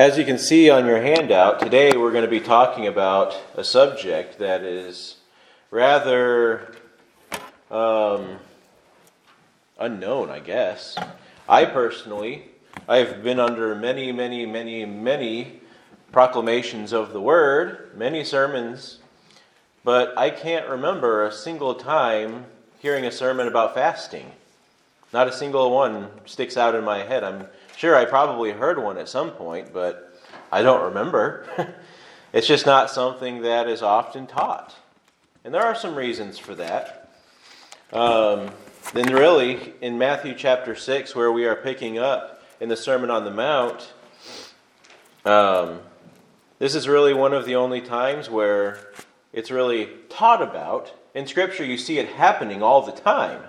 As you can see on your handout, today we're going to be talking about a subject that is rather um, unknown, I guess. I personally, I've been under many, many, many, many proclamations of the word, many sermons, but I can't remember a single time hearing a sermon about fasting. Not a single one sticks out in my head. I'm Sure, I probably heard one at some point, but I don't remember. it's just not something that is often taught. And there are some reasons for that. Um, then, really, in Matthew chapter 6, where we are picking up in the Sermon on the Mount, um, this is really one of the only times where it's really taught about. In Scripture, you see it happening all the time.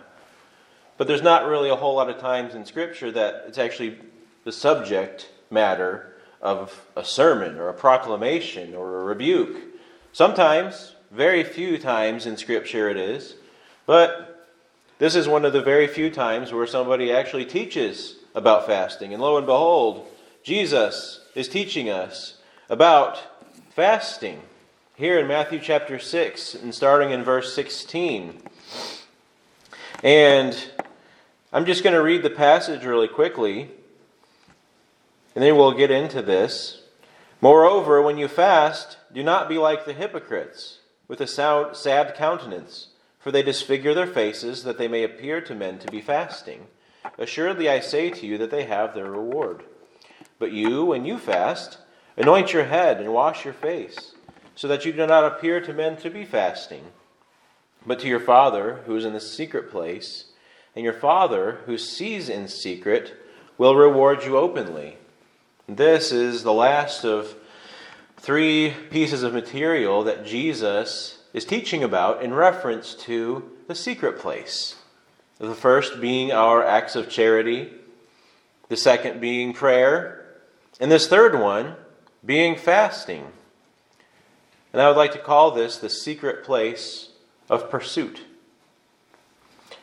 But there's not really a whole lot of times in Scripture that it's actually the subject matter of a sermon or a proclamation or a rebuke. Sometimes, very few times in Scripture it is, but this is one of the very few times where somebody actually teaches about fasting. And lo and behold, Jesus is teaching us about fasting here in Matthew chapter 6 and starting in verse 16. And I'm just going to read the passage really quickly. And then we'll get into this. Moreover, when you fast, do not be like the hypocrites, with a sad countenance, for they disfigure their faces, that they may appear to men to be fasting. Assuredly, I say to you that they have their reward. But you, when you fast, anoint your head and wash your face, so that you do not appear to men to be fasting, but to your Father who is in the secret place, and your Father who sees in secret will reward you openly. This is the last of three pieces of material that Jesus is teaching about in reference to the secret place. The first being our acts of charity, the second being prayer, and this third one being fasting. And I would like to call this the secret place of pursuit.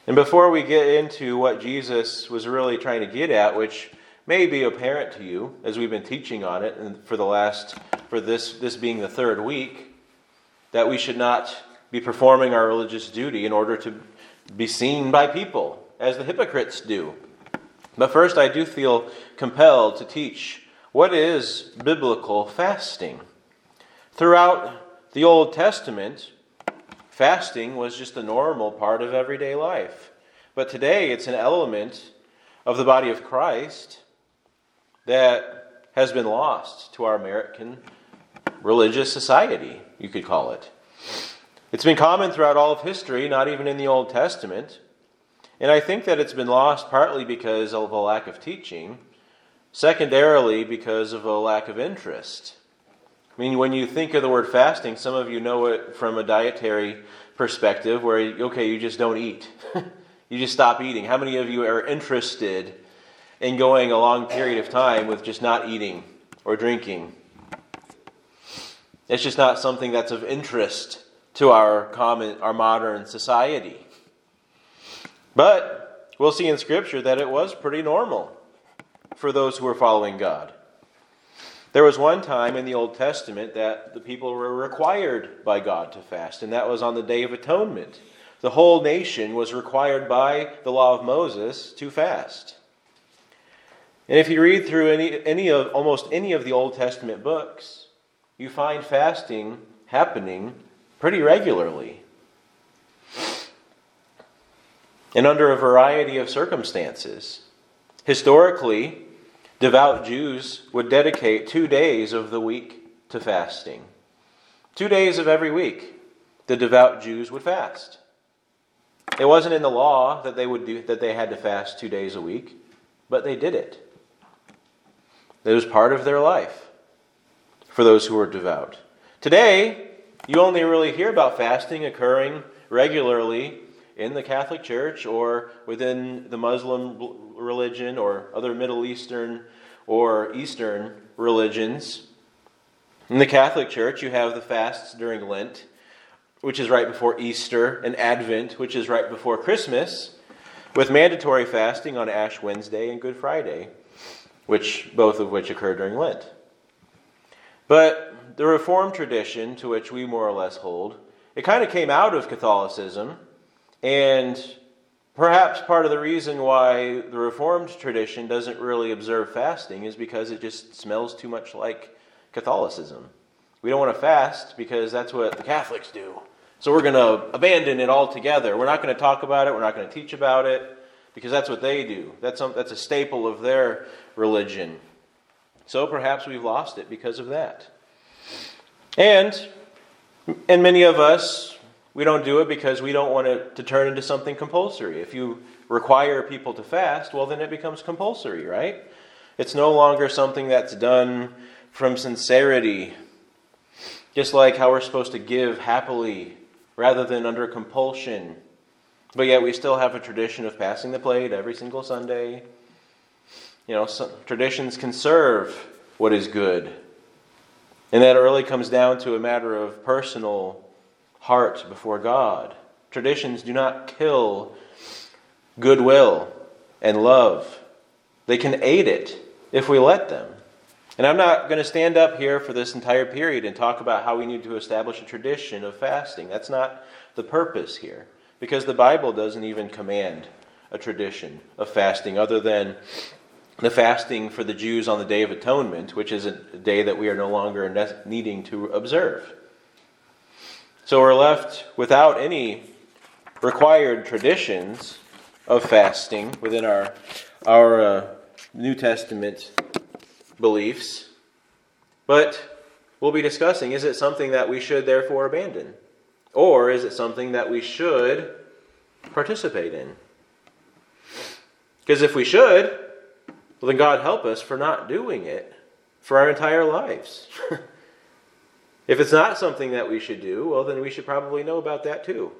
And before we get into what Jesus was really trying to get at, which may be apparent to you as we've been teaching on it and for the last for this this being the third week that we should not be performing our religious duty in order to be seen by people as the hypocrites do. But first i do feel compelled to teach what is biblical fasting. Throughout the old testament fasting was just a normal part of everyday life. But today it's an element of the body of christ that has been lost to our American religious society, you could call it. It's been common throughout all of history, not even in the Old Testament. And I think that it's been lost partly because of a lack of teaching, secondarily, because of a lack of interest. I mean, when you think of the word fasting, some of you know it from a dietary perspective where, okay, you just don't eat. you just stop eating. How many of you are interested in going a long period of time with just not eating or drinking. It's just not something that's of interest to our common our modern society. But we'll see in scripture that it was pretty normal for those who were following God. There was one time in the Old Testament that the people were required by God to fast, and that was on the Day of Atonement. The whole nation was required by the law of Moses to fast. And if you read through any, any of, almost any of the Old Testament books, you find fasting happening pretty regularly. And under a variety of circumstances. Historically, devout Jews would dedicate two days of the week to fasting. Two days of every week, the devout Jews would fast. It wasn't in the law that they would do that they had to fast two days a week, but they did it. It was part of their life for those who were devout. Today, you only really hear about fasting occurring regularly in the Catholic Church or within the Muslim religion or other Middle Eastern or Eastern religions. In the Catholic Church, you have the fasts during Lent, which is right before Easter, and Advent, which is right before Christmas, with mandatory fasting on Ash Wednesday and Good Friday which both of which occur during Lent. But the Reformed tradition, to which we more or less hold, it kind of came out of Catholicism, and perhaps part of the reason why the Reformed tradition doesn't really observe fasting is because it just smells too much like Catholicism. We don't want to fast because that's what the Catholics do. So we're going to abandon it altogether. We're not going to talk about it. We're not going to teach about it because that's what they do. That's, some, that's a staple of their religion. So perhaps we've lost it because of that. And, and many of us, we don't do it because we don't want it to turn into something compulsory. If you require people to fast, well, then it becomes compulsory, right? It's no longer something that's done from sincerity, just like how we're supposed to give happily rather than under compulsion. But yet we still have a tradition of passing the plate every single Sunday. You know, traditions can serve what is good. And that really comes down to a matter of personal heart before God. Traditions do not kill goodwill and love, they can aid it if we let them. And I'm not going to stand up here for this entire period and talk about how we need to establish a tradition of fasting. That's not the purpose here. Because the Bible doesn't even command a tradition of fasting other than the fasting for the Jews on the Day of Atonement, which is a day that we are no longer needing to observe. So we're left without any required traditions of fasting within our, our uh, New Testament beliefs. But we'll be discussing is it something that we should therefore abandon? Or is it something that we should participate in? Because if we should, well, then God help us for not doing it for our entire lives. if it's not something that we should do, well, then we should probably know about that too,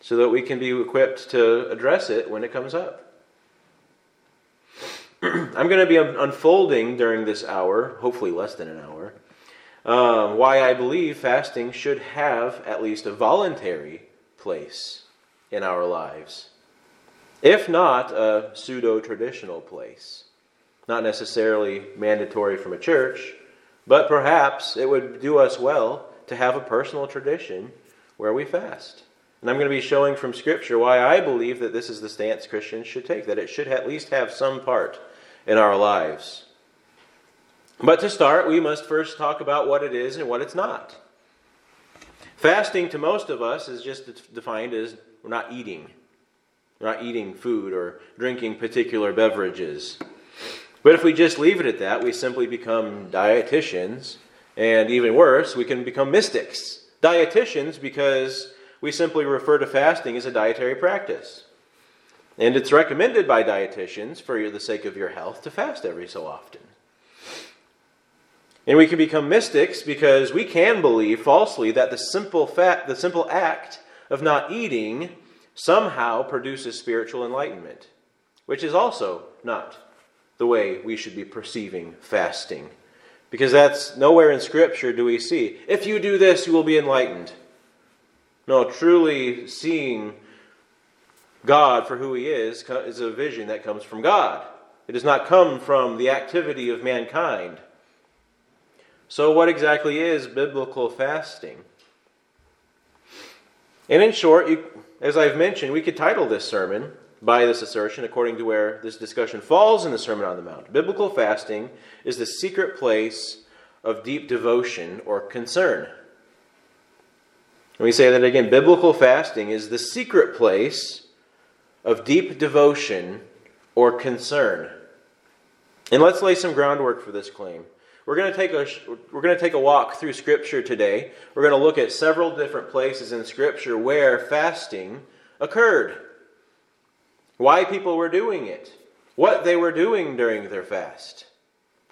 so that we can be equipped to address it when it comes up. I'm going to be unfolding during this hour, hopefully less than an hour, um, why I believe fasting should have at least a voluntary place in our lives, if not a pseudo traditional place. Not necessarily mandatory from a church, but perhaps it would do us well to have a personal tradition where we fast. And I'm going to be showing from Scripture why I believe that this is the stance Christians should take, that it should at least have some part in our lives. But to start, we must first talk about what it is and what it's not. Fasting to most of us is just defined as we're not eating. We're not eating food or drinking particular beverages. But if we just leave it at that, we simply become dietitians, and even worse, we can become mystics. Dietitians because we simply refer to fasting as a dietary practice. And it's recommended by dietitians for the sake of your health to fast every so often. And we can become mystics because we can believe falsely that the simple fact, the simple act of not eating somehow produces spiritual enlightenment, which is also not the way we should be perceiving fasting. Because that's nowhere in Scripture do we see, if you do this, you will be enlightened. No, truly seeing God for who He is is a vision that comes from God. It does not come from the activity of mankind. So, what exactly is biblical fasting? And in short, you, as I've mentioned, we could title this sermon by this assertion according to where this discussion falls in the Sermon on the Mount. Biblical fasting is the secret place of deep devotion or concern. Let me say that again. Biblical fasting is the secret place of deep devotion or concern. And let's lay some groundwork for this claim. We're going to take a we're going to take a walk through scripture today. We're going to look at several different places in scripture where fasting occurred. Why people were doing it, what they were doing during their fast.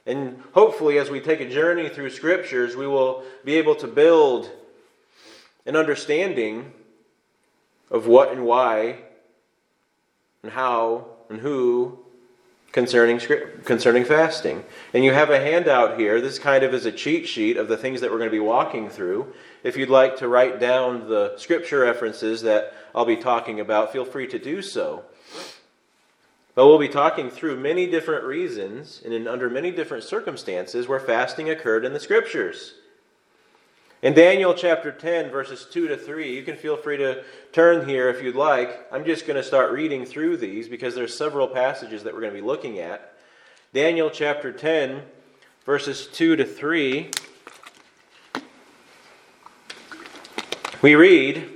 And hopefully as we take a journey through scriptures, we will be able to build an understanding of what and why and how and who concerning concerning fasting. And you have a handout here. This kind of is a cheat sheet of the things that we're going to be walking through. If you'd like to write down the scripture references that I'll be talking about, feel free to do so. But we'll be talking through many different reasons and in, under many different circumstances where fasting occurred in the Scriptures. In Daniel chapter 10, verses 2 to 3, you can feel free to turn here if you'd like. I'm just going to start reading through these because there's several passages that we're going to be looking at. Daniel chapter 10, verses 2 to 3. We read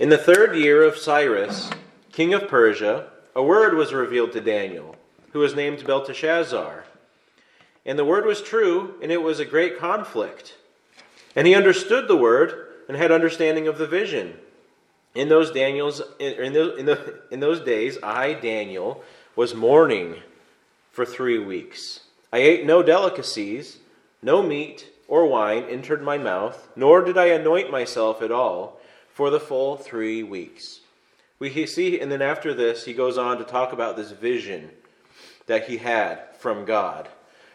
In the third year of Cyrus, king of Persia, a word was revealed to Daniel, who was named Belteshazzar. And the word was true, and it was a great conflict. And he understood the word and had understanding of the vision. In those Daniels in, in, the, in those days, I Daniel was mourning for three weeks. I ate no delicacies, no meat or wine entered my mouth, nor did I anoint myself at all for the full three weeks. We see, and then after this, he goes on to talk about this vision that he had from God.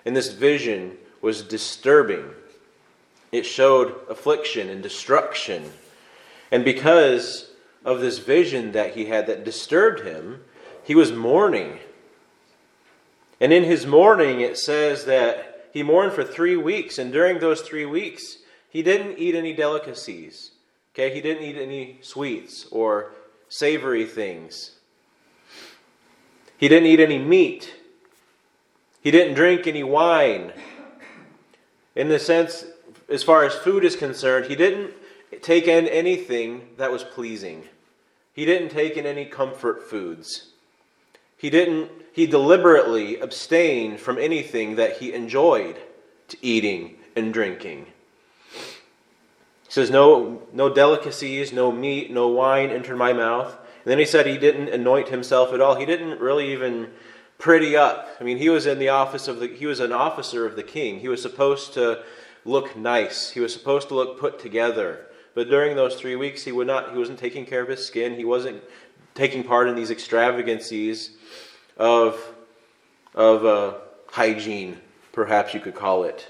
And this vision was disturbing it showed affliction and destruction. And because of this vision that he had that disturbed him, he was mourning. And in his mourning, it says that he mourned for three weeks. And during those three weeks, he didn't eat any delicacies. Okay, he didn't eat any sweets or savory things. He didn't eat any meat. He didn't drink any wine. In the sense as far as food is concerned, he didn't take in anything that was pleasing. He didn't take in any comfort foods. He didn't he deliberately abstained from anything that he enjoyed to eating and drinking. He says, No no delicacies, no meat, no wine entered my mouth. And then he said he didn't anoint himself at all. He didn't really even pretty up. I mean, he was in the office of the he was an officer of the king. He was supposed to look nice. He was supposed to look put together. But during those three weeks, he would not. He wasn't taking care of his skin. He wasn't taking part in these extravagancies of of uh, hygiene, perhaps you could call it.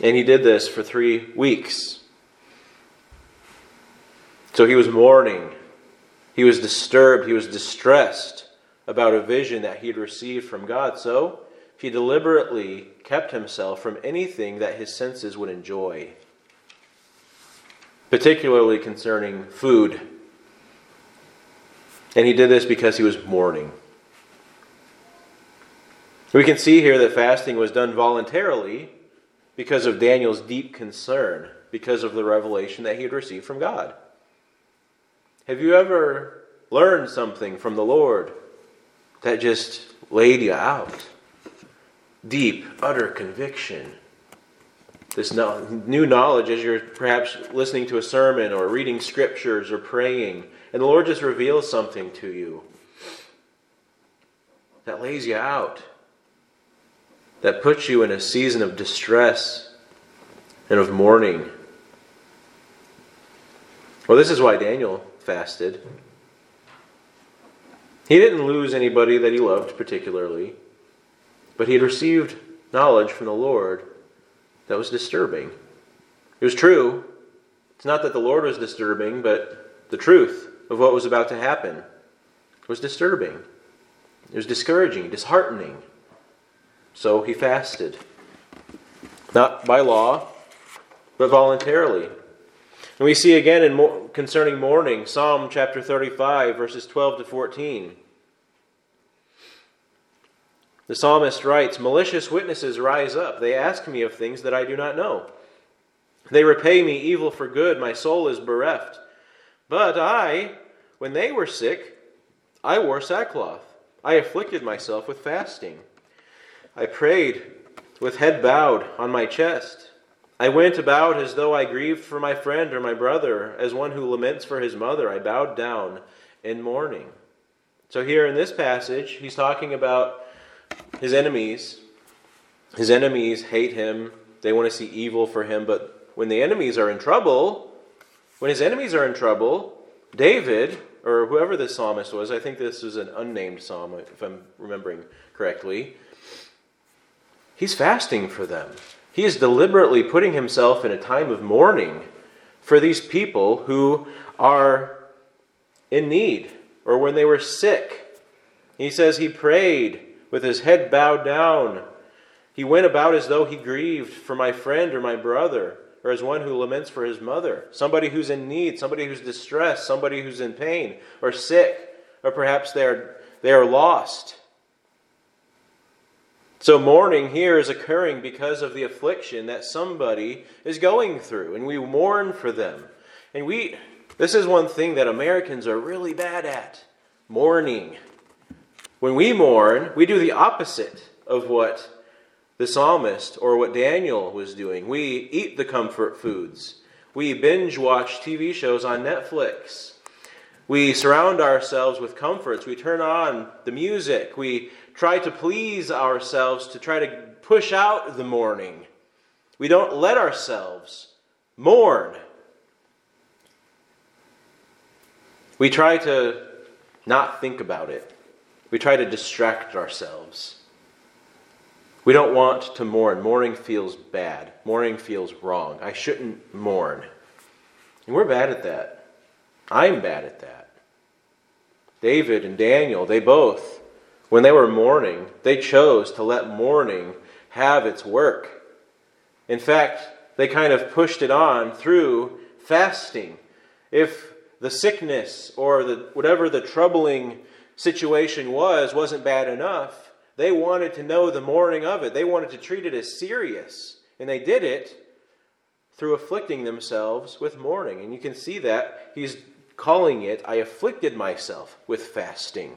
And he did this for three weeks. So he was mourning. He was disturbed. He was distressed about a vision that he had received from God. So he deliberately kept himself from anything that his senses would enjoy, particularly concerning food. And he did this because he was mourning. We can see here that fasting was done voluntarily because of Daniel's deep concern, because of the revelation that he had received from God. Have you ever learned something from the Lord that just laid you out? Deep, utter conviction. This new knowledge as you're perhaps listening to a sermon or reading scriptures or praying, and the Lord just reveals something to you that lays you out, that puts you in a season of distress and of mourning. Well, this is why Daniel fasted. He didn't lose anybody that he loved particularly. But he had received knowledge from the Lord that was disturbing. It was true. It's not that the Lord was disturbing, but the truth of what was about to happen was disturbing. It was discouraging, disheartening. So he fasted. Not by law, but voluntarily. And we see again in concerning mourning, Psalm chapter 35, verses 12 to 14. The psalmist writes Malicious witnesses rise up. They ask me of things that I do not know. They repay me evil for good. My soul is bereft. But I, when they were sick, I wore sackcloth. I afflicted myself with fasting. I prayed with head bowed on my chest. I went about as though I grieved for my friend or my brother, as one who laments for his mother. I bowed down in mourning. So, here in this passage, he's talking about his enemies, his enemies hate him. They want to see evil for him. But when the enemies are in trouble, when his enemies are in trouble, David, or whoever this psalmist was, I think this is an unnamed psalm, if I'm remembering correctly, he's fasting for them. He is deliberately putting himself in a time of mourning for these people who are in need or when they were sick He says he prayed with his head bowed down. He went about as though he grieved for my friend or my brother, or as one who laments for his mother, somebody who's in need, somebody who's distressed, somebody who's in pain or sick, or perhaps they are, they are lost. So, mourning here is occurring because of the affliction that somebody is going through, and we mourn for them. And we, this is one thing that Americans are really bad at mourning. When we mourn, we do the opposite of what the psalmist or what Daniel was doing. We eat the comfort foods, we binge watch TV shows on Netflix. We surround ourselves with comforts. We turn on the music. We try to please ourselves to try to push out the mourning. We don't let ourselves mourn. We try to not think about it. We try to distract ourselves. We don't want to mourn. Mourning feels bad. Mourning feels wrong. I shouldn't mourn. And we're bad at that. I'm bad at that. David and Daniel, they both, when they were mourning, they chose to let mourning have its work. In fact, they kind of pushed it on through fasting. If the sickness or the, whatever the troubling situation was wasn't bad enough, they wanted to know the mourning of it. They wanted to treat it as serious. And they did it through afflicting themselves with mourning. And you can see that he's calling it, I afflicted myself with fasting,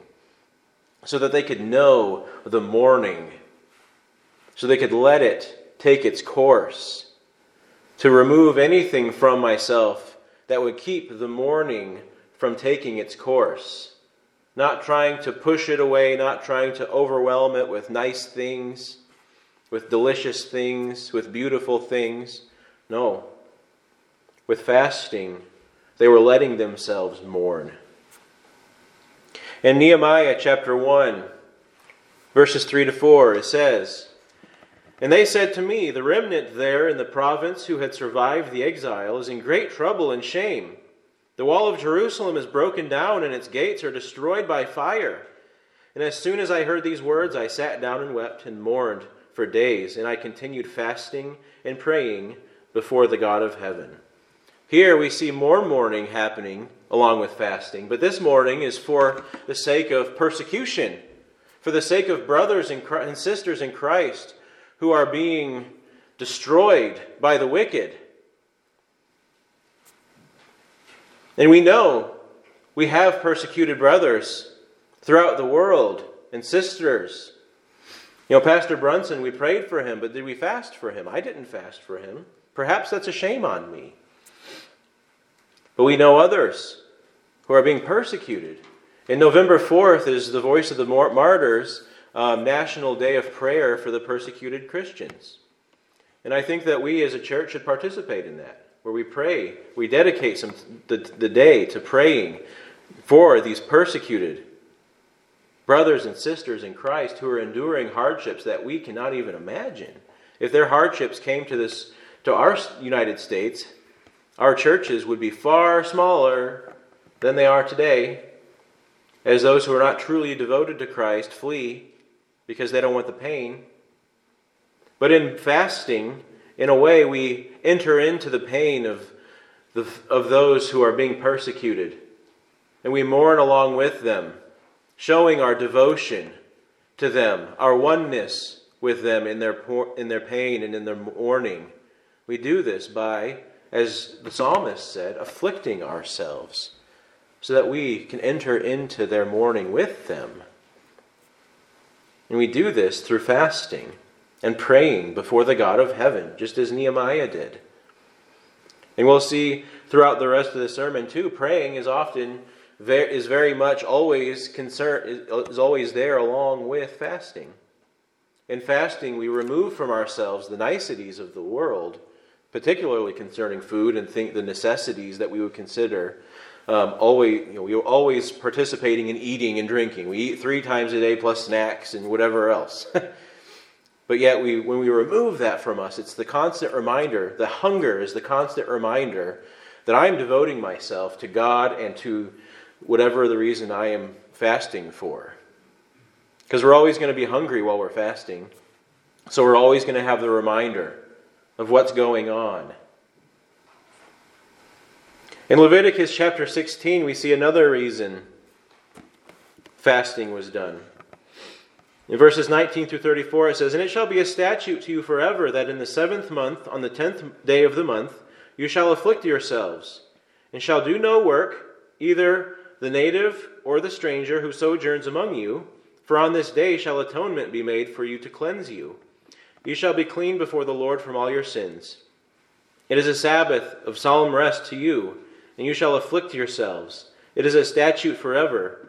so that they could know the mourning, so they could let it take its course, to remove anything from myself that would keep the mourning from taking its course not trying to push it away, not trying to overwhelm it with nice things, with delicious things, with beautiful things. No. With fasting, they were letting themselves mourn. In Nehemiah chapter 1, verses 3 to 4, it says, And they said to me, The remnant there in the province who had survived the exile is in great trouble and shame. The wall of Jerusalem is broken down, and its gates are destroyed by fire. And as soon as I heard these words, I sat down and wept and mourned for days, and I continued fasting and praying before the God of heaven. Here we see more mourning happening along with fasting, but this mourning is for the sake of persecution, for the sake of brothers and sisters in Christ who are being destroyed by the wicked. And we know we have persecuted brothers throughout the world and sisters. You know, Pastor Brunson, we prayed for him, but did we fast for him? I didn't fast for him. Perhaps that's a shame on me. But we know others who are being persecuted. And November 4th is the Voice of the Martyrs um, National Day of Prayer for the Persecuted Christians. And I think that we as a church should participate in that where we pray, we dedicate some, the, the day to praying for these persecuted brothers and sisters in Christ who are enduring hardships that we cannot even imagine. If their hardships came to this to our United States, our churches would be far smaller than they are today, as those who are not truly devoted to Christ flee because they don't want the pain. But in fasting, in a way, we enter into the pain of, the, of those who are being persecuted, and we mourn along with them, showing our devotion to them, our oneness with them in their, in their pain and in their mourning. We do this by, as the psalmist said, afflicting ourselves so that we can enter into their mourning with them. And we do this through fasting and praying before the God of heaven, just as Nehemiah did. And we'll see throughout the rest of the sermon too, praying is often is very much always concern is always there along with fasting. In fasting, we remove from ourselves the niceties of the world, particularly concerning food and think the necessities that we would consider. Um, always, you know, we are always participating in eating and drinking. We eat three times a day plus snacks and whatever else. But yet, we, when we remove that from us, it's the constant reminder, the hunger is the constant reminder that I am devoting myself to God and to whatever the reason I am fasting for. Because we're always going to be hungry while we're fasting. So we're always going to have the reminder of what's going on. In Leviticus chapter 16, we see another reason fasting was done. In verses 19 through 34, it says, And it shall be a statute to you forever that in the seventh month, on the tenth day of the month, you shall afflict yourselves, and shall do no work, either the native or the stranger who sojourns among you, for on this day shall atonement be made for you to cleanse you. You shall be clean before the Lord from all your sins. It is a Sabbath of solemn rest to you, and you shall afflict yourselves. It is a statute forever.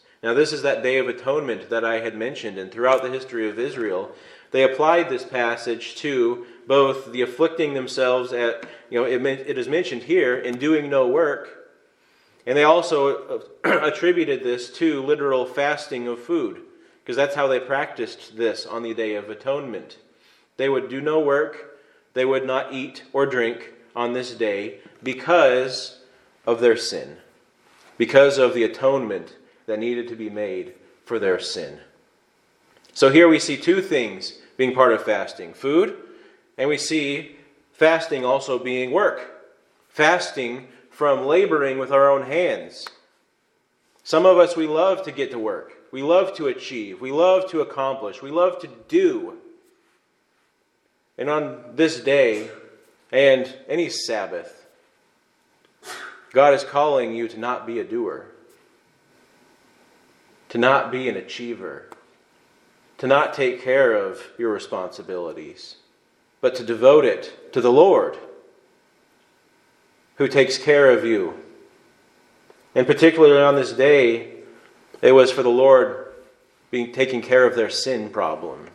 Now, this is that day of atonement that I had mentioned, and throughout the history of Israel, they applied this passage to both the afflicting themselves at, you know, it, it is mentioned here, in doing no work, and they also uh, attributed this to literal fasting of food, because that's how they practiced this on the Day of Atonement. They would do no work, they would not eat or drink on this day because of their sin, because of the atonement that needed to be made for their sin. So here we see two things being part of fasting food, and we see fasting also being work. Fasting from laboring with our own hands. Some of us, we love to get to work. We love to achieve. We love to accomplish. We love to do. And on this day, and any Sabbath, God is calling you to not be a doer, to not be an achiever, to not take care of your responsibilities, but to devote it to the Lord who takes care of you. And particularly on this day, it was for the Lord being taking care of their sin problem.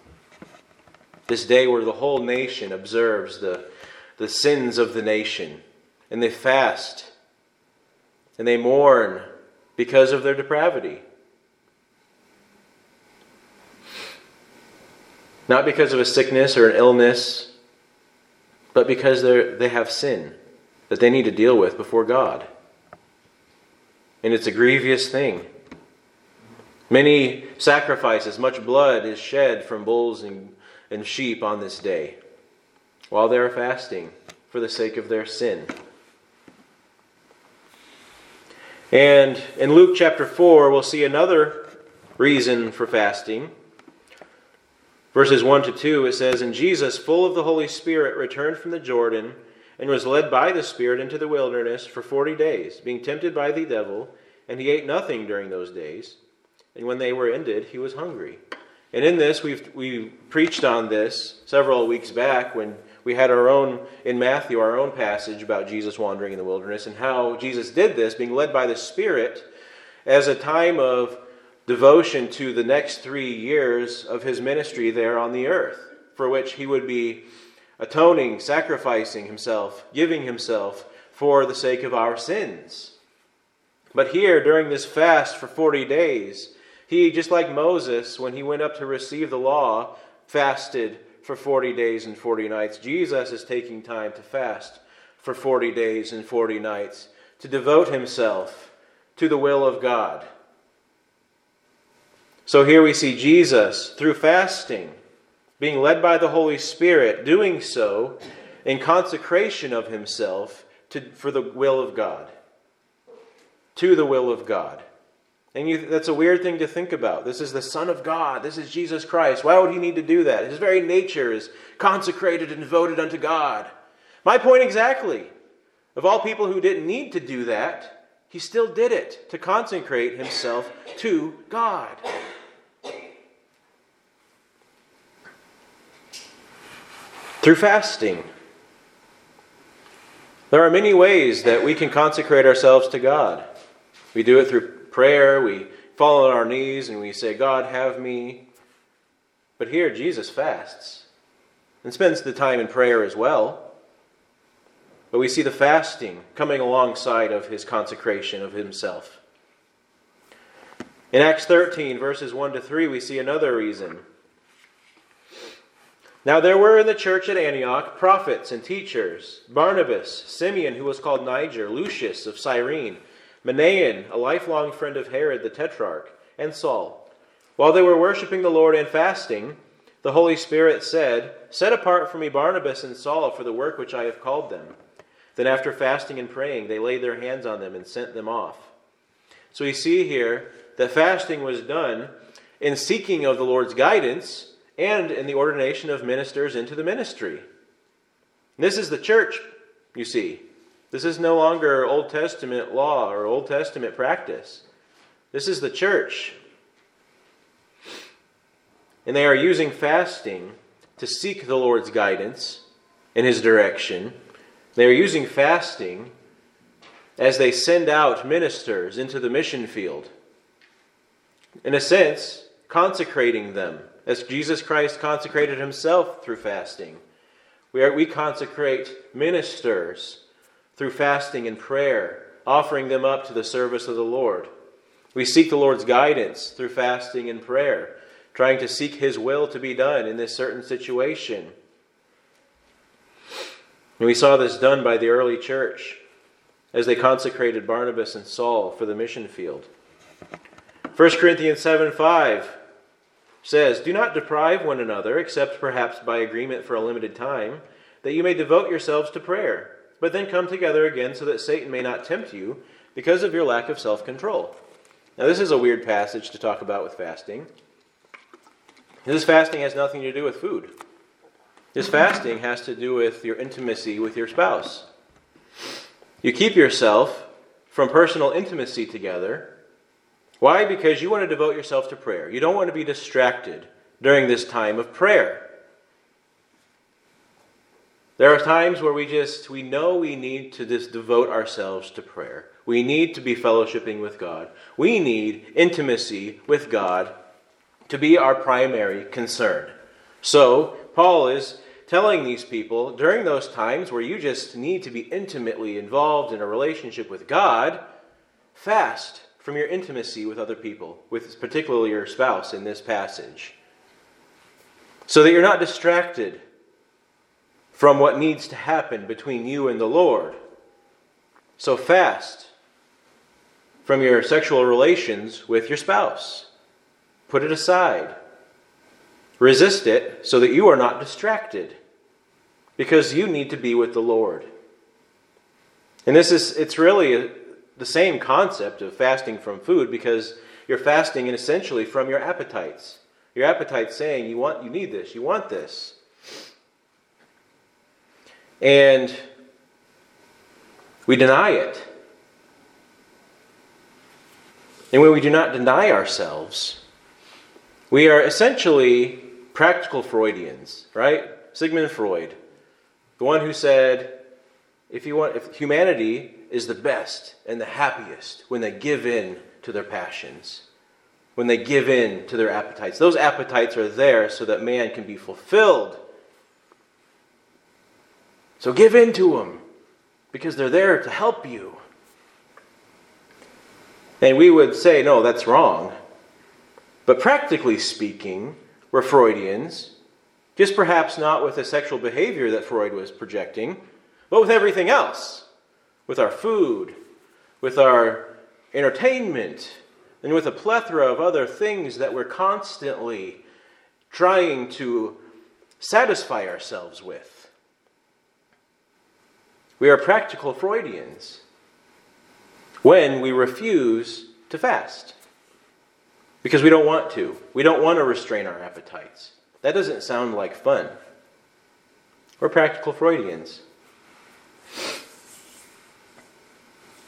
This day where the whole nation observes the, the sins of the nation, and they fast, and they mourn because of their depravity. Not because of a sickness or an illness, but because they have sin that they need to deal with before God. And it's a grievous thing. Many sacrifices, much blood is shed from bulls and, and sheep on this day while they are fasting for the sake of their sin. And in Luke chapter 4, we'll see another reason for fasting. Verses 1 to 2, it says, And Jesus, full of the Holy Spirit, returned from the Jordan and was led by the Spirit into the wilderness for forty days, being tempted by the devil, and he ate nothing during those days. And when they were ended, he was hungry. And in this, we've we preached on this several weeks back when we had our own, in Matthew, our own passage about Jesus wandering in the wilderness and how Jesus did this, being led by the Spirit, as a time of devotion to the next three years of his ministry there on the earth, for which he would be atoning, sacrificing himself, giving himself for the sake of our sins. But here, during this fast for 40 days, he, just like Moses, when he went up to receive the law, fasted for 40 days and 40 nights. Jesus is taking time to fast for 40 days and 40 nights to devote himself to the will of God. So here we see Jesus, through fasting, being led by the Holy Spirit, doing so in consecration of himself to, for the will of God. To the will of God. And you, that's a weird thing to think about. This is the Son of God. This is Jesus Christ. Why would he need to do that? His very nature is consecrated and devoted unto God. My point exactly. Of all people who didn't need to do that, he still did it to consecrate himself to God. Through fasting. There are many ways that we can consecrate ourselves to God. We do it through prayer, we fall on our knees and we say, God, have me. But here, Jesus fasts and spends the time in prayer as well. But we see the fasting coming alongside of his consecration of himself. In Acts 13, verses 1 to 3, we see another reason. Now there were in the church at Antioch prophets and teachers Barnabas, Simeon, who was called Niger, Lucius of Cyrene, Manaen, a lifelong friend of Herod the Tetrarch, and Saul. While they were worshiping the Lord and fasting, the Holy Spirit said, Set apart for me Barnabas and Saul for the work which I have called them. Then, after fasting and praying, they laid their hands on them and sent them off. So we see here that fasting was done in seeking of the Lord's guidance and in the ordination of ministers into the ministry. This is the church, you see. This is no longer Old Testament law or Old Testament practice. This is the church. And they are using fasting to seek the Lord's guidance and His direction. They are using fasting as they send out ministers into the mission field. In a sense, consecrating them as Jesus Christ consecrated himself through fasting. We, are, we consecrate ministers through fasting and prayer, offering them up to the service of the Lord. We seek the Lord's guidance through fasting and prayer, trying to seek His will to be done in this certain situation. And we saw this done by the early church as they consecrated Barnabas and Saul for the mission field. 1 Corinthians 7 5 says, Do not deprive one another, except perhaps by agreement for a limited time, that you may devote yourselves to prayer, but then come together again so that Satan may not tempt you because of your lack of self control. Now, this is a weird passage to talk about with fasting. This fasting has nothing to do with food. This fasting has to do with your intimacy with your spouse. You keep yourself from personal intimacy together why? Because you want to devote yourself to prayer. You don't want to be distracted during this time of prayer. There are times where we just we know we need to just devote ourselves to prayer. We need to be fellowshipping with God. We need intimacy with God to be our primary concern. So, Paul is telling these people during those times where you just need to be intimately involved in a relationship with God, fast from your intimacy with other people, with particularly your spouse in this passage, so that you're not distracted from what needs to happen between you and the Lord. So fast from your sexual relations with your spouse. Put it aside. Resist it so that you are not distracted because you need to be with the Lord. And this is, it's really the same concept of fasting from food because you're fasting and essentially from your appetites. Your appetite saying you want you need this, you want this. And we deny it. And when we do not deny ourselves, we are essentially practical Freudians, right? Sigmund Freud, the one who said, if you want, if humanity is the best and the happiest when they give in to their passions, when they give in to their appetites. Those appetites are there so that man can be fulfilled. So give in to them because they're there to help you. And we would say, no, that's wrong. But practically speaking, we're Freudians, just perhaps not with the sexual behavior that Freud was projecting, but with everything else with our food, with our entertainment, and with a plethora of other things that we're constantly trying to satisfy ourselves with. We are practical Freudians when we refuse to fast because we don't want to. We don't want to restrain our appetites. That doesn't sound like fun. We're practical Freudians.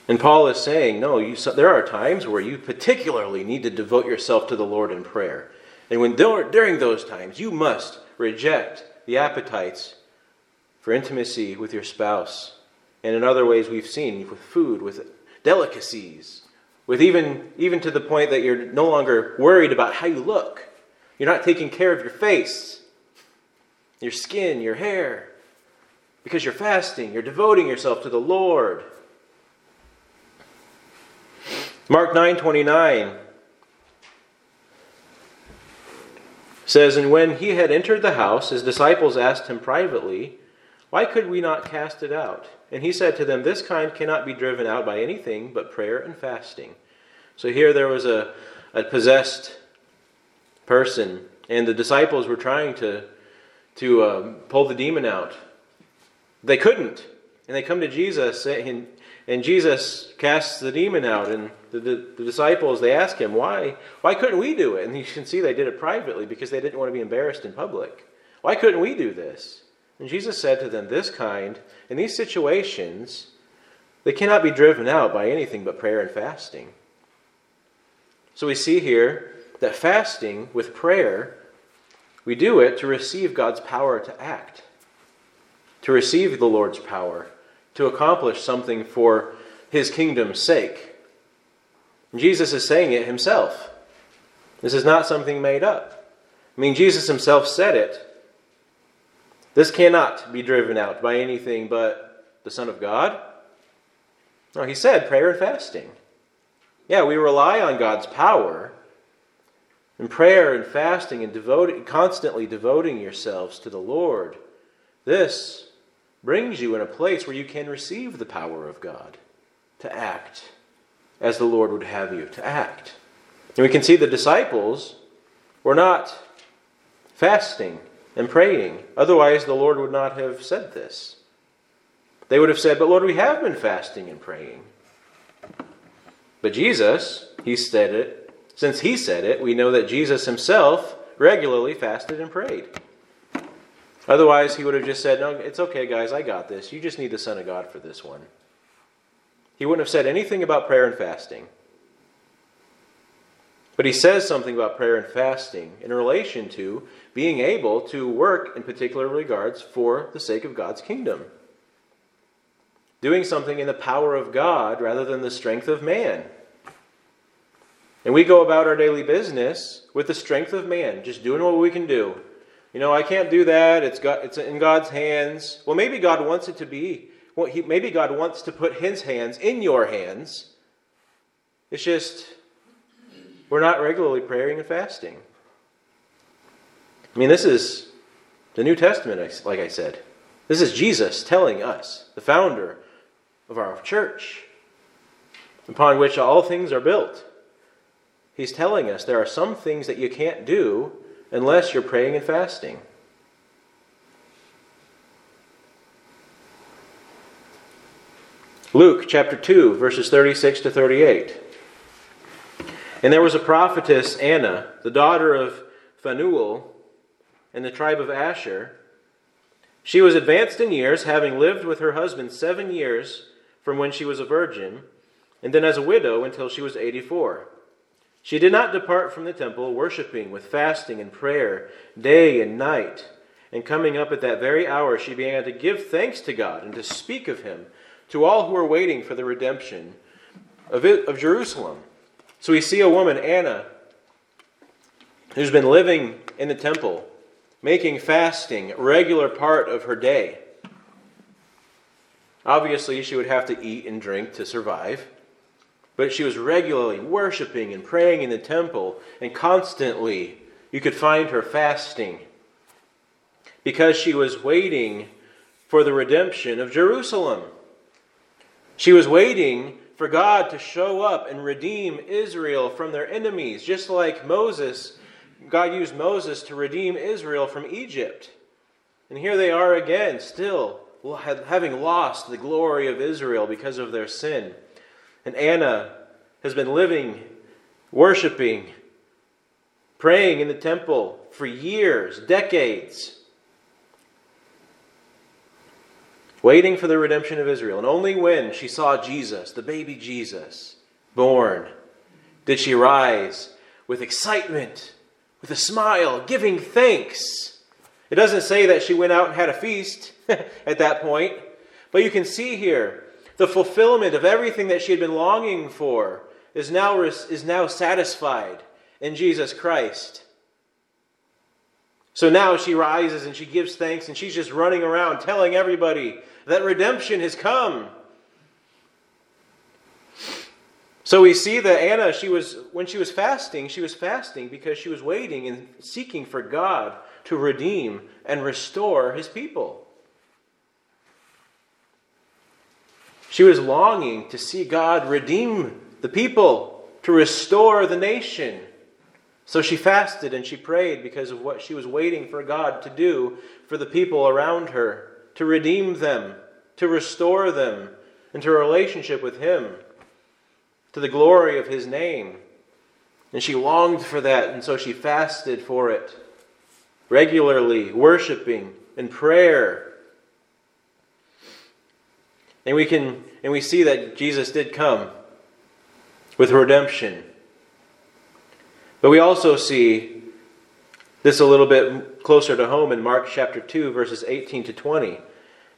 And Paul is saying, no, you, there are times where you particularly need to devote yourself to the Lord in prayer. And when during those times, you must reject the appetites for intimacy with your spouse. And in other ways, we've seen with food, with delicacies, with even, even to the point that you're no longer worried about how you look. You're not taking care of your face, your skin, your hair. Because you're fasting, you're devoting yourself to the Lord. Mark 9:29 says, And when he had entered the house, his disciples asked him privately, Why could we not cast it out? And he said to them, This kind cannot be driven out by anything but prayer and fasting. So here there was a, a possessed person, and the disciples were trying to, to uh, pull the demon out. They couldn't. And they come to Jesus, and, and Jesus casts the demon out. And the, the, the, disciples, they ask him, why, why couldn't we do it? And you can see they did it privately because they didn't want to be embarrassed in public. Why couldn't we do this? And Jesus said to them, This kind, in these situations, they cannot be driven out by anything but prayer and fasting. So we see here that fasting with prayer, we do it to receive God's power to act, to receive the Lord's power, to accomplish something for his kingdom's sake. Jesus is saying it himself. This is not something made up. I mean, Jesus himself said it. This cannot be driven out by anything but the Son of God. No, he said prayer and fasting. Yeah, we rely on God's power. In prayer and fasting and constantly devoting yourselves to the Lord, this brings you in a place where you can receive the power of God to act as the Lord would have you to act. And we can see the disciples were not fasting and praying. Otherwise, the Lord would not have said this. They would have said, But Lord, we have been fasting and praying. But Jesus, he said it. Since he said it, we know that Jesus himself regularly fasted and prayed. Otherwise, he would have just said, No, it's okay, guys, I got this. You just need the Son of God for this one. He wouldn't have said anything about prayer and fasting. But he says something about prayer and fasting in relation to being able to work in particular regards for the sake of God's kingdom. Doing something in the power of God rather than the strength of man. And we go about our daily business with the strength of man, just doing what we can do. You know, I can't do that. It's, God, it's in God's hands. Well, maybe God wants it to be well, he, maybe God wants to put his hands in your hands. It's just we're not regularly praying and fasting. I mean, this is the New Testament, like I said. This is Jesus telling us, the founder of our church, upon which all things are built. He's telling us there are some things that you can't do unless you're praying and fasting. Luke chapter 2, verses 36 to 38. And there was a prophetess, Anna, the daughter of Phanuel, in the tribe of Asher. She was advanced in years, having lived with her husband seven years from when she was a virgin, and then as a widow until she was 84. She did not depart from the temple, worshiping with fasting and prayer day and night. And coming up at that very hour, she began to give thanks to God and to speak of him to all who are waiting for the redemption of, it, of Jerusalem. So we see a woman, Anna, who's been living in the temple, making fasting a regular part of her day. Obviously, she would have to eat and drink to survive, but she was regularly worshiping and praying in the temple, and constantly you could find her fasting because she was waiting for the redemption of Jerusalem. She was waiting for God to show up and redeem Israel from their enemies, just like Moses. God used Moses to redeem Israel from Egypt. And here they are again, still having lost the glory of Israel because of their sin. And Anna has been living, worshiping, praying in the temple for years, decades. Waiting for the redemption of Israel. And only when she saw Jesus, the baby Jesus, born, did she rise with excitement, with a smile, giving thanks. It doesn't say that she went out and had a feast at that point, but you can see here the fulfillment of everything that she had been longing for is now, is now satisfied in Jesus Christ. So now she rises and she gives thanks and she's just running around telling everybody that redemption has come. So we see that Anna, she was when she was fasting, she was fasting because she was waiting and seeking for God to redeem and restore his people. She was longing to see God redeem the people, to restore the nation. So she fasted and she prayed because of what she was waiting for God to do for the people around her, to redeem them, to restore them into a relationship with Him, to the glory of His name. And she longed for that, and so she fasted for it, regularly worshiping in prayer and we can and we see that Jesus did come with redemption. But we also see this a little bit closer to home in Mark chapter 2 verses 18 to 20. It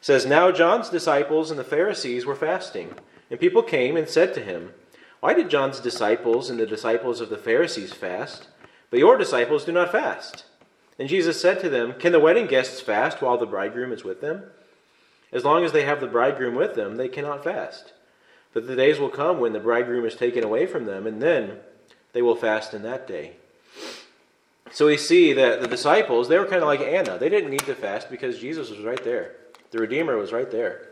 says now John's disciples and the Pharisees were fasting, and people came and said to him, "Why did John's disciples and the disciples of the Pharisees fast, but your disciples do not fast?" And Jesus said to them, "Can the wedding guests fast while the bridegroom is with them?" As long as they have the bridegroom with them, they cannot fast. But the days will come when the bridegroom is taken away from them, and then they will fast in that day. So we see that the disciples, they were kind of like Anna. They didn't need to fast because Jesus was right there. The Redeemer was right there.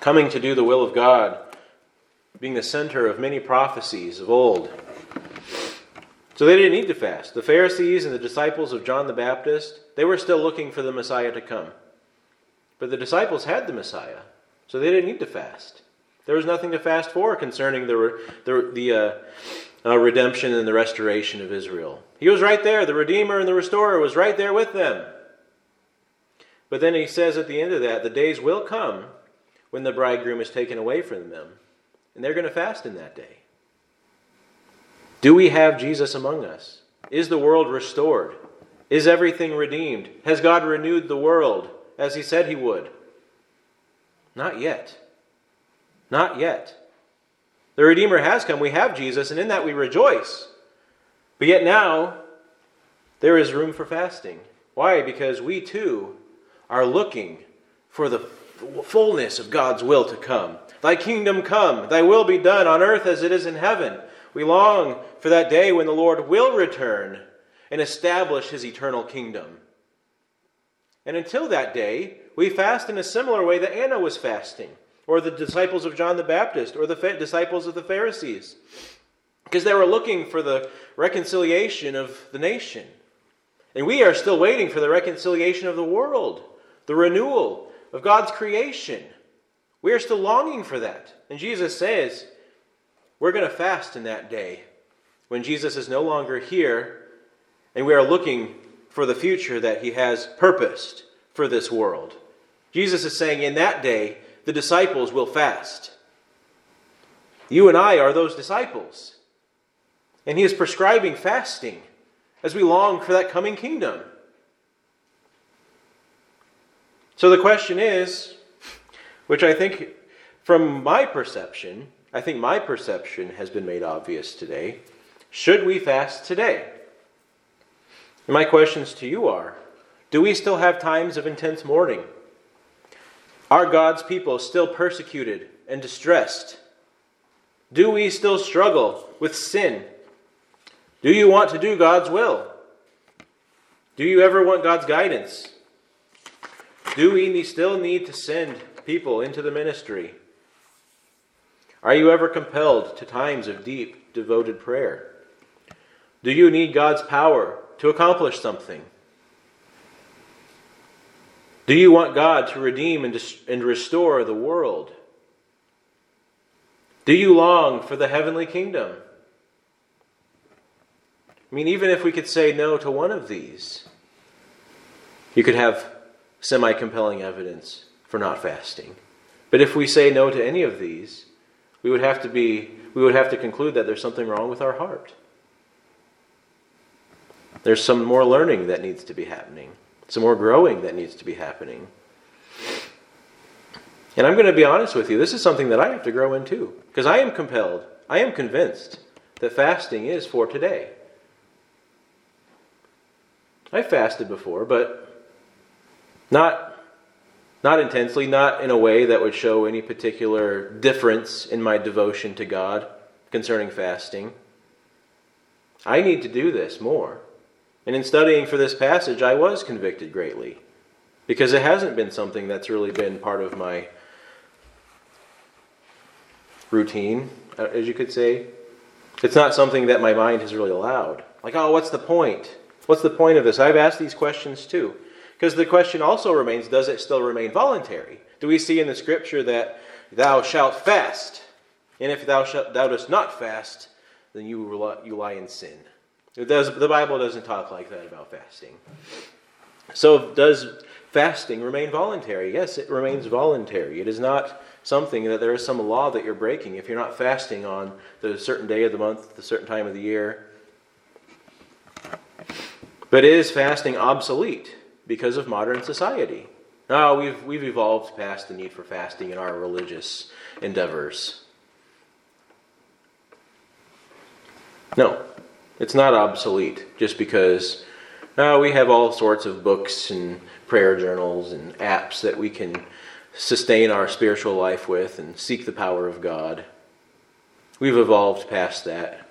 Coming to do the will of God, being the center of many prophecies of old. So they didn't need to fast. The Pharisees and the disciples of John the Baptist, they were still looking for the Messiah to come. But the disciples had the Messiah, so they didn't need to fast. There was nothing to fast for concerning the, the, the uh, uh, redemption and the restoration of Israel. He was right there. The Redeemer and the Restorer was right there with them. But then he says at the end of that, the days will come when the bridegroom is taken away from them, and they're going to fast in that day. Do we have Jesus among us? Is the world restored? Is everything redeemed? Has God renewed the world? as he said he would? Not yet. Not yet. The Redeemer has come. We have Jesus, and in that we rejoice. But yet now, there is room for fasting. Why? Because we too are looking for the fullness of God's will to come. Thy kingdom come, thy will be done on earth as it is in heaven. We long for that day when the Lord will return and establish his eternal kingdom. And until that day, we fast in a similar way that Anna was fasting, or the disciples of John the Baptist, or the disciples of the Pharisees, because they were looking for the reconciliation of the nation. And we are still waiting for the reconciliation of the world, the renewal of God's creation. We are still longing for that. And Jesus says, we're going to fast in that day when Jesus is no longer here, and we are looking for the future that he has purposed for this world. Jesus is saying, in that day, the disciples will fast. You and I are those disciples. And he is prescribing fasting as we long for that coming kingdom. So the question is, which I think, from my perception, I think my perception has been made obvious today should we fast today? And my questions to you are Do we still have times of intense mourning? Are God's people still persecuted and distressed? Do we still struggle with sin? Do you want to do God's will? Do you ever want God's guidance? Do we still need to send people into the ministry? Are you ever compelled to times of deep, devoted prayer? Do you need God's power to accomplish something? Do you want God to redeem and, and restore the world? Do you long for the heavenly kingdom? I mean, even if we could say no to one of these, you could have semi compelling evidence for not fasting. But if we say no to any of these, we would have to be we would have to conclude that there's something wrong with our heart. There's some more learning that needs to be happening, some more growing that needs to be happening. And I'm going to be honest with you, this is something that I have to grow into because I am compelled, I am convinced that fasting is for today. I fasted before, but not not intensely, not in a way that would show any particular difference in my devotion to God concerning fasting. I need to do this more. And in studying for this passage, I was convicted greatly because it hasn't been something that's really been part of my routine, uh, as you could say. It's not something that my mind has really allowed. Like, oh, what's the point? What's the point of this? I've asked these questions too. Because the question also remains does it still remain voluntary? Do we see in the scripture that thou shalt fast? And if thou, shalt, thou dost not fast, then you, you lie in sin. Does, the Bible doesn't talk like that about fasting. So, does fasting remain voluntary? Yes, it remains voluntary. It is not something that there is some law that you're breaking if you're not fasting on the certain day of the month, the certain time of the year. But is fasting obsolete? because of modern society. Now, we've, we've evolved past the need for fasting in our religious endeavors. No, it's not obsolete just because uh, we have all sorts of books and prayer journals and apps that we can sustain our spiritual life with and seek the power of God. We've evolved past that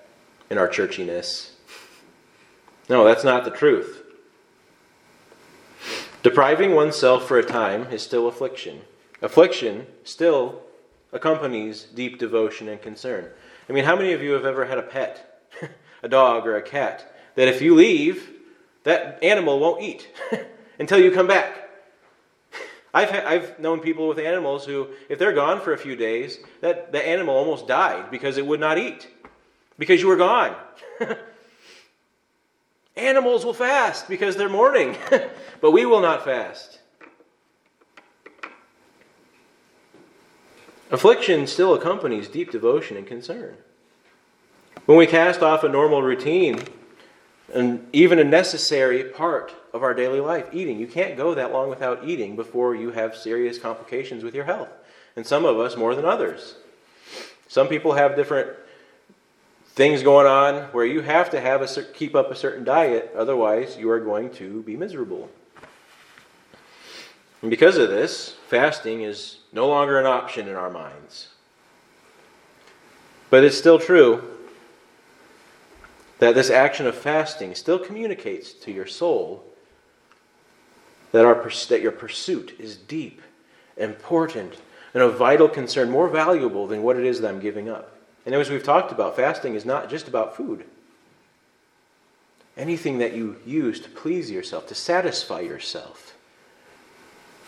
in our churchiness. No, that's not the truth. Depriving oneself for a time is still affliction. Affliction still accompanies deep devotion and concern. I mean, how many of you have ever had a pet, a dog or a cat, that if you leave, that animal won't eat until you come back? I've, ha- I've known people with animals who, if they're gone for a few days, that the animal almost died because it would not eat because you were gone. Animals will fast because they're mourning, but we will not fast. Affliction still accompanies deep devotion and concern. When we cast off a normal routine, and even a necessary part of our daily life, eating, you can't go that long without eating before you have serious complications with your health. And some of us more than others. Some people have different things going on where you have to have a keep up a certain diet, otherwise you are going to be miserable. And because of this, fasting is no longer an option in our minds. But it's still true that this action of fasting still communicates to your soul that, our, that your pursuit is deep, important, and of vital concern, more valuable than what it is that I'm giving up. And as we've talked about, fasting is not just about food. Anything that you use to please yourself, to satisfy yourself,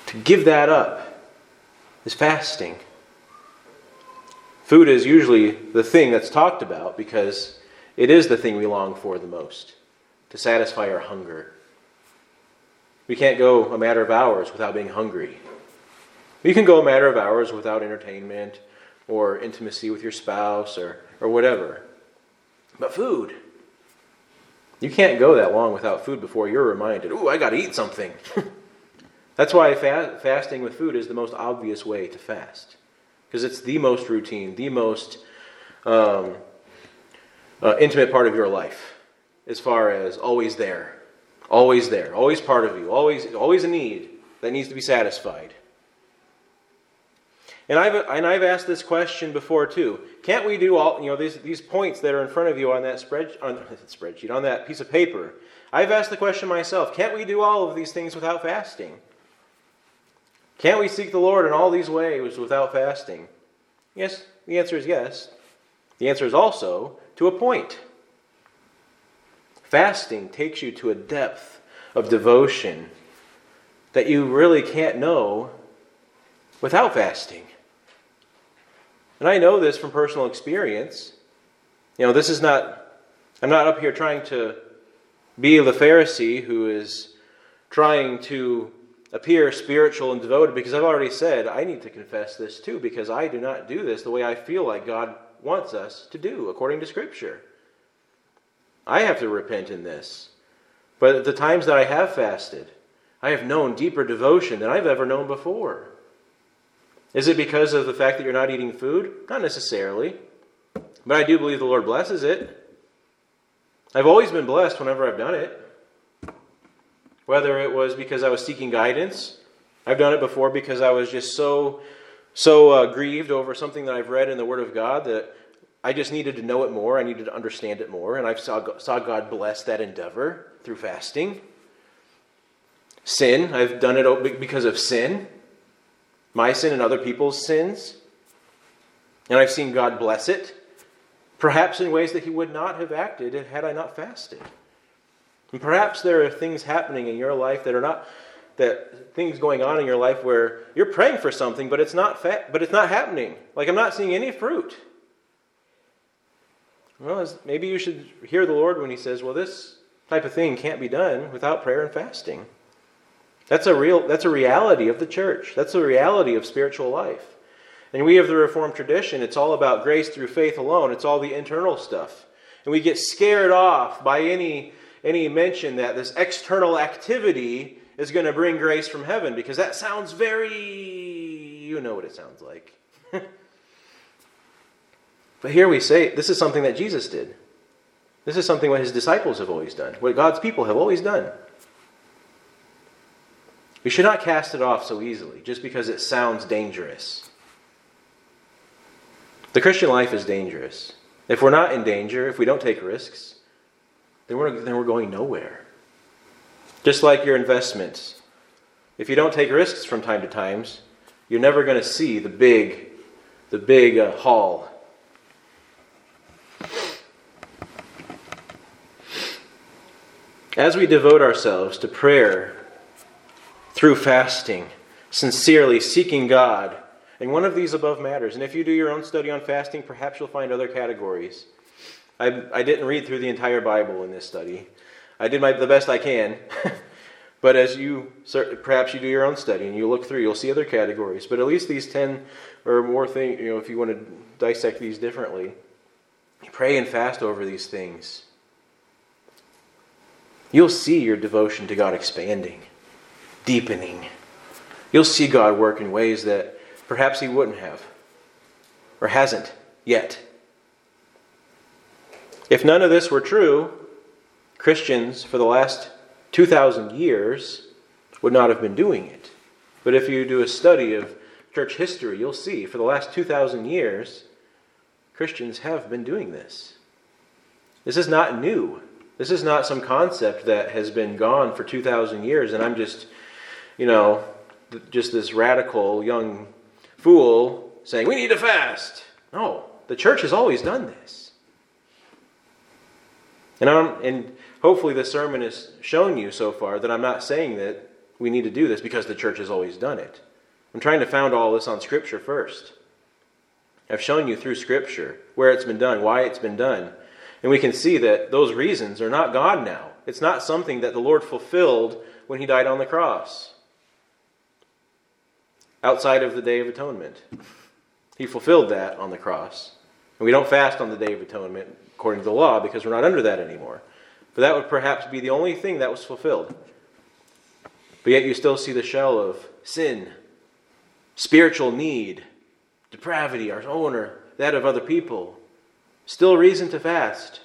to give that up is fasting. Food is usually the thing that's talked about because it is the thing we long for the most to satisfy our hunger. We can't go a matter of hours without being hungry. We can go a matter of hours without entertainment or intimacy with your spouse or, or whatever. But food. You can't go that long without food before you're reminded, ooh, I got to eat something. That's why fa- fasting with food is the most obvious way to fast. Because it's the most routine, the most um, uh, intimate part of your life, as far as always there, always there, always part of you, always, always a need that needs to be satisfied. And I've, and I've asked this question before too. Can't we do all, you know, these, these points that are in front of you on that spread, on spreadsheet, on that piece of paper? I've asked the question myself can't we do all of these things without fasting? Can't we seek the Lord in all these ways without fasting? Yes, the answer is yes. The answer is also to a point. Fasting takes you to a depth of devotion that you really can't know without fasting. And I know this from personal experience. You know, this is not, I'm not up here trying to be the Pharisee who is trying to appear spiritual and devoted because I've already said I need to confess this too because I do not do this the way I feel like God wants us to do according to Scripture. I have to repent in this. But at the times that I have fasted, I have known deeper devotion than I've ever known before. Is it because of the fact that you're not eating food? Not necessarily. But I do believe the Lord blesses it. I've always been blessed whenever I've done it. whether it was because I was seeking guidance. I've done it before because I was just so so uh, grieved over something that I've read in the Word of God that I just needed to know it more. I needed to understand it more, and I saw saw God bless that endeavor through fasting. Sin, I've done it because of sin, my sin and other people's sins, and I've seen God bless it, perhaps in ways that He would not have acted had I not fasted. And perhaps there are things happening in your life that are not that things going on in your life where you're praying for something, but it's not fa- but it's not happening. Like I'm not seeing any fruit. Well, maybe you should hear the Lord when He says, "Well, this type of thing can't be done without prayer and fasting." That's a real that's a reality of the church. That's a reality of spiritual life. And we have the Reformed tradition. It's all about grace through faith alone. It's all the internal stuff. And we get scared off by any any mention that this external activity is going to bring grace from heaven because that sounds very, you know what it sounds like. but here we say this is something that Jesus did. This is something what his disciples have always done, what God's people have always done. We should not cast it off so easily just because it sounds dangerous. The Christian life is dangerous. If we're not in danger, if we don't take risks, then we're, then we're going nowhere. Just like your investments. If you don't take risks from time to times, you're never going to see the big, the big uh, haul. As we devote ourselves to prayer through fasting, sincerely seeking God, and one of these above matters. And if you do your own study on fasting, perhaps you'll find other categories. I, I didn't read through the entire Bible in this study. I did my, the best I can. but as you, perhaps you do your own study and you look through, you'll see other categories. But at least these 10 or more things, you know, if you want to dissect these differently, pray and fast over these things. You'll see your devotion to God expanding, deepening. You'll see God work in ways that perhaps He wouldn't have or hasn't yet. If none of this were true, Christians for the last 2,000 years would not have been doing it. But if you do a study of church history, you'll see for the last 2,000 years, Christians have been doing this. This is not new. This is not some concept that has been gone for 2,000 years, and I'm just, you know, just this radical young fool saying, we need to fast. No, the church has always done this. And, I'm, and hopefully, this sermon has shown you so far that I'm not saying that we need to do this because the church has always done it. I'm trying to found all this on Scripture first. I've shown you through Scripture where it's been done, why it's been done. And we can see that those reasons are not God now. It's not something that the Lord fulfilled when He died on the cross, outside of the Day of Atonement. He fulfilled that on the cross. And we don't fast on the Day of Atonement according to the law because we're not under that anymore. But that would perhaps be the only thing that was fulfilled. But yet you still see the shell of sin, spiritual need, depravity, our own or that of other people. Still reason to fast.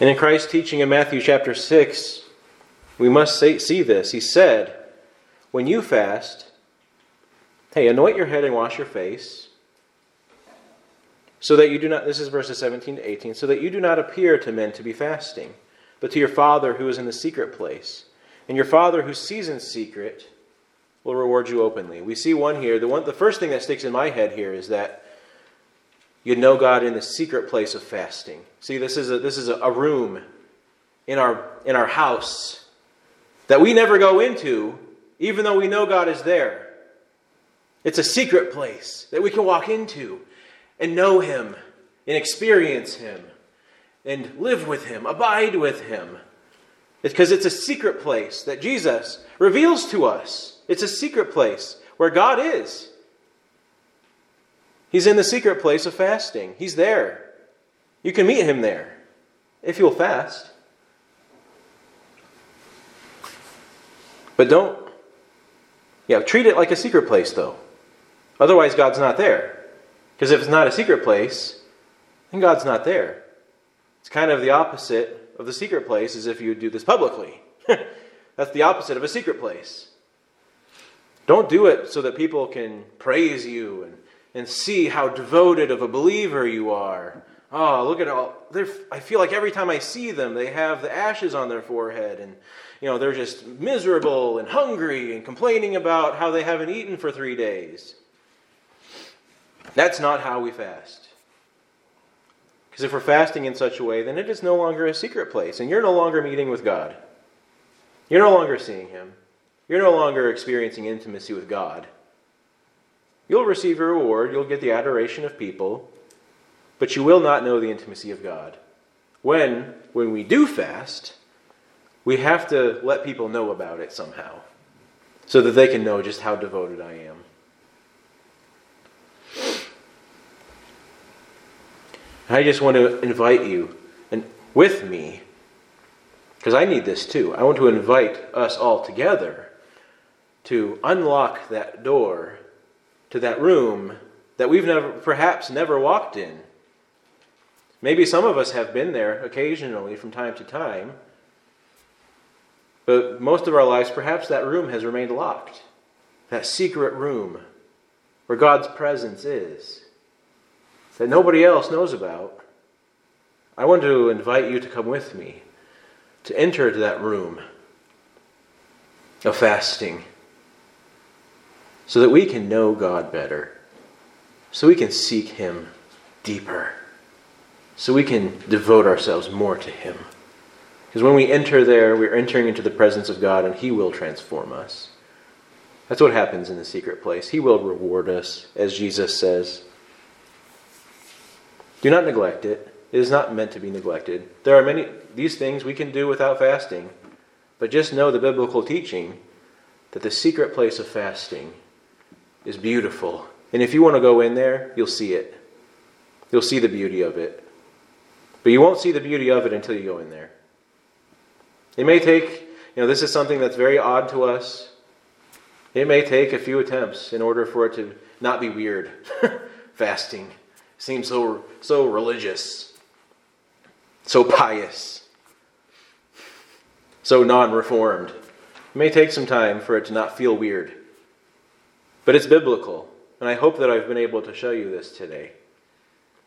And in Christ's teaching in Matthew chapter 6, we must say, see this. He said, When you fast, Hey, anoint your head and wash your face, so that you do not, this is verses 17 to 18, so that you do not appear to men to be fasting, but to your Father who is in the secret place. And your Father who sees in secret will reward you openly. We see one here. The, one, the first thing that sticks in my head here is that you know God in the secret place of fasting. See, this is a, this is a room in our, in our house that we never go into, even though we know God is there. It's a secret place that we can walk into and know Him and experience Him and live with Him, abide with Him. It's because it's a secret place that Jesus reveals to us. It's a secret place where God is. He's in the secret place of fasting. He's there. You can meet Him there if you'll fast. But don't, yeah, treat it like a secret place though. Otherwise, God's not there. Because if it's not a secret place, then God's not there. It's kind of the opposite of the secret place, as if you do this publicly. That's the opposite of a secret place. Don't do it so that people can praise you and, and see how devoted of a believer you are. Oh, look at all. I feel like every time I see them, they have the ashes on their forehead, and you know they're just miserable and hungry and complaining about how they haven't eaten for three days. That's not how we fast. Because if we're fasting in such a way, then it is no longer a secret place, and you're no longer meeting with God. You're no longer seeing Him. You're no longer experiencing intimacy with God. You'll receive a reward, you'll get the adoration of people, but you will not know the intimacy of God. When, when we do fast, we have to let people know about it somehow so that they can know just how devoted I am. I just want to invite you and with me because I need this too. I want to invite us all together to unlock that door to that room that we've never perhaps never walked in. Maybe some of us have been there occasionally from time to time. But most of our lives, perhaps that room has remained locked. That secret room where God's presence is, that nobody else knows about. I want to invite you to come with me to enter into that room of fasting so that we can know God better, so we can seek Him deeper, so we can devote ourselves more to Him. Because when we enter there, we're entering into the presence of God and He will transform us. That's what happens in the secret place. He will reward us, as Jesus says. Do not neglect it. It is not meant to be neglected. There are many these things we can do without fasting, but just know the biblical teaching that the secret place of fasting is beautiful. And if you want to go in there, you'll see it. You'll see the beauty of it. But you won't see the beauty of it until you go in there. It may take, you know, this is something that's very odd to us. It may take a few attempts in order for it to not be weird. Fasting seems so so religious so pious, so non reformed. It may take some time for it to not feel weird, but it's biblical. And I hope that I've been able to show you this today.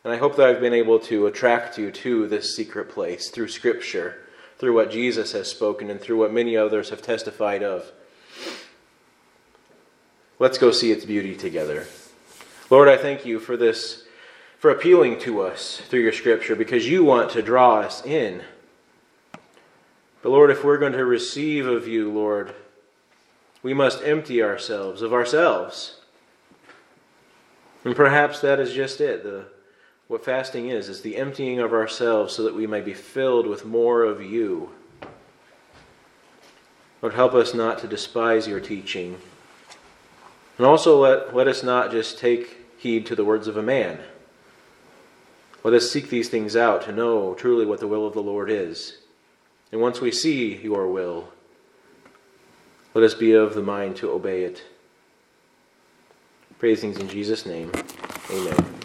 And I hope that I've been able to attract you to this secret place through Scripture, through what Jesus has spoken, and through what many others have testified of. Let's go see its beauty together. Lord, I thank you for this for appealing to us through your scripture because you want to draw us in. But Lord, if we're going to receive of you, Lord, we must empty ourselves of ourselves. And perhaps that is just it. The, what fasting is, is the emptying of ourselves so that we may be filled with more of you. Lord, help us not to despise your teaching. And also let, let us not just take heed to the words of a man. Let us seek these things out to know truly what the will of the Lord is. And once we see your will, let us be of the mind to obey it. Praise things in Jesus' name. Amen.